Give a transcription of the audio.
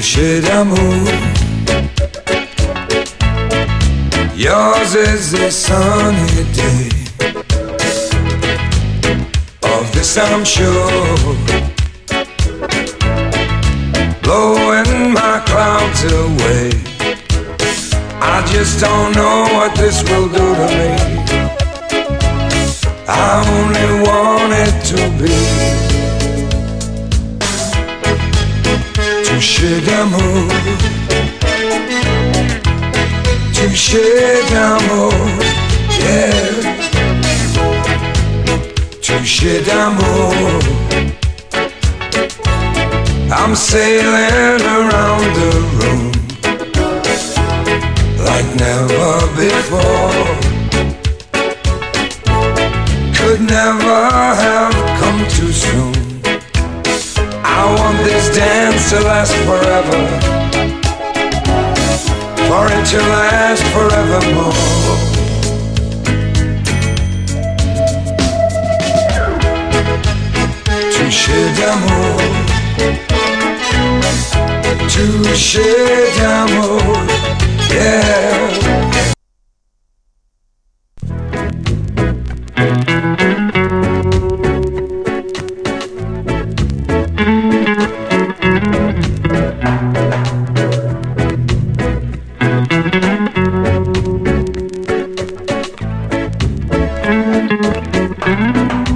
Touché d'amour. Yours is the sunny day. Of this I'm sure. Blowing my clouds away. I just don't know what this will do to me. I only want it to be. Touché d'amour. Touché d'amour. Yeah. Touché d'amour. I'm sailing around the room like never before. Could never have come too soon. I want this dance to last forever, for it to last forevermore. Touché d'amour, touché d'amour, Música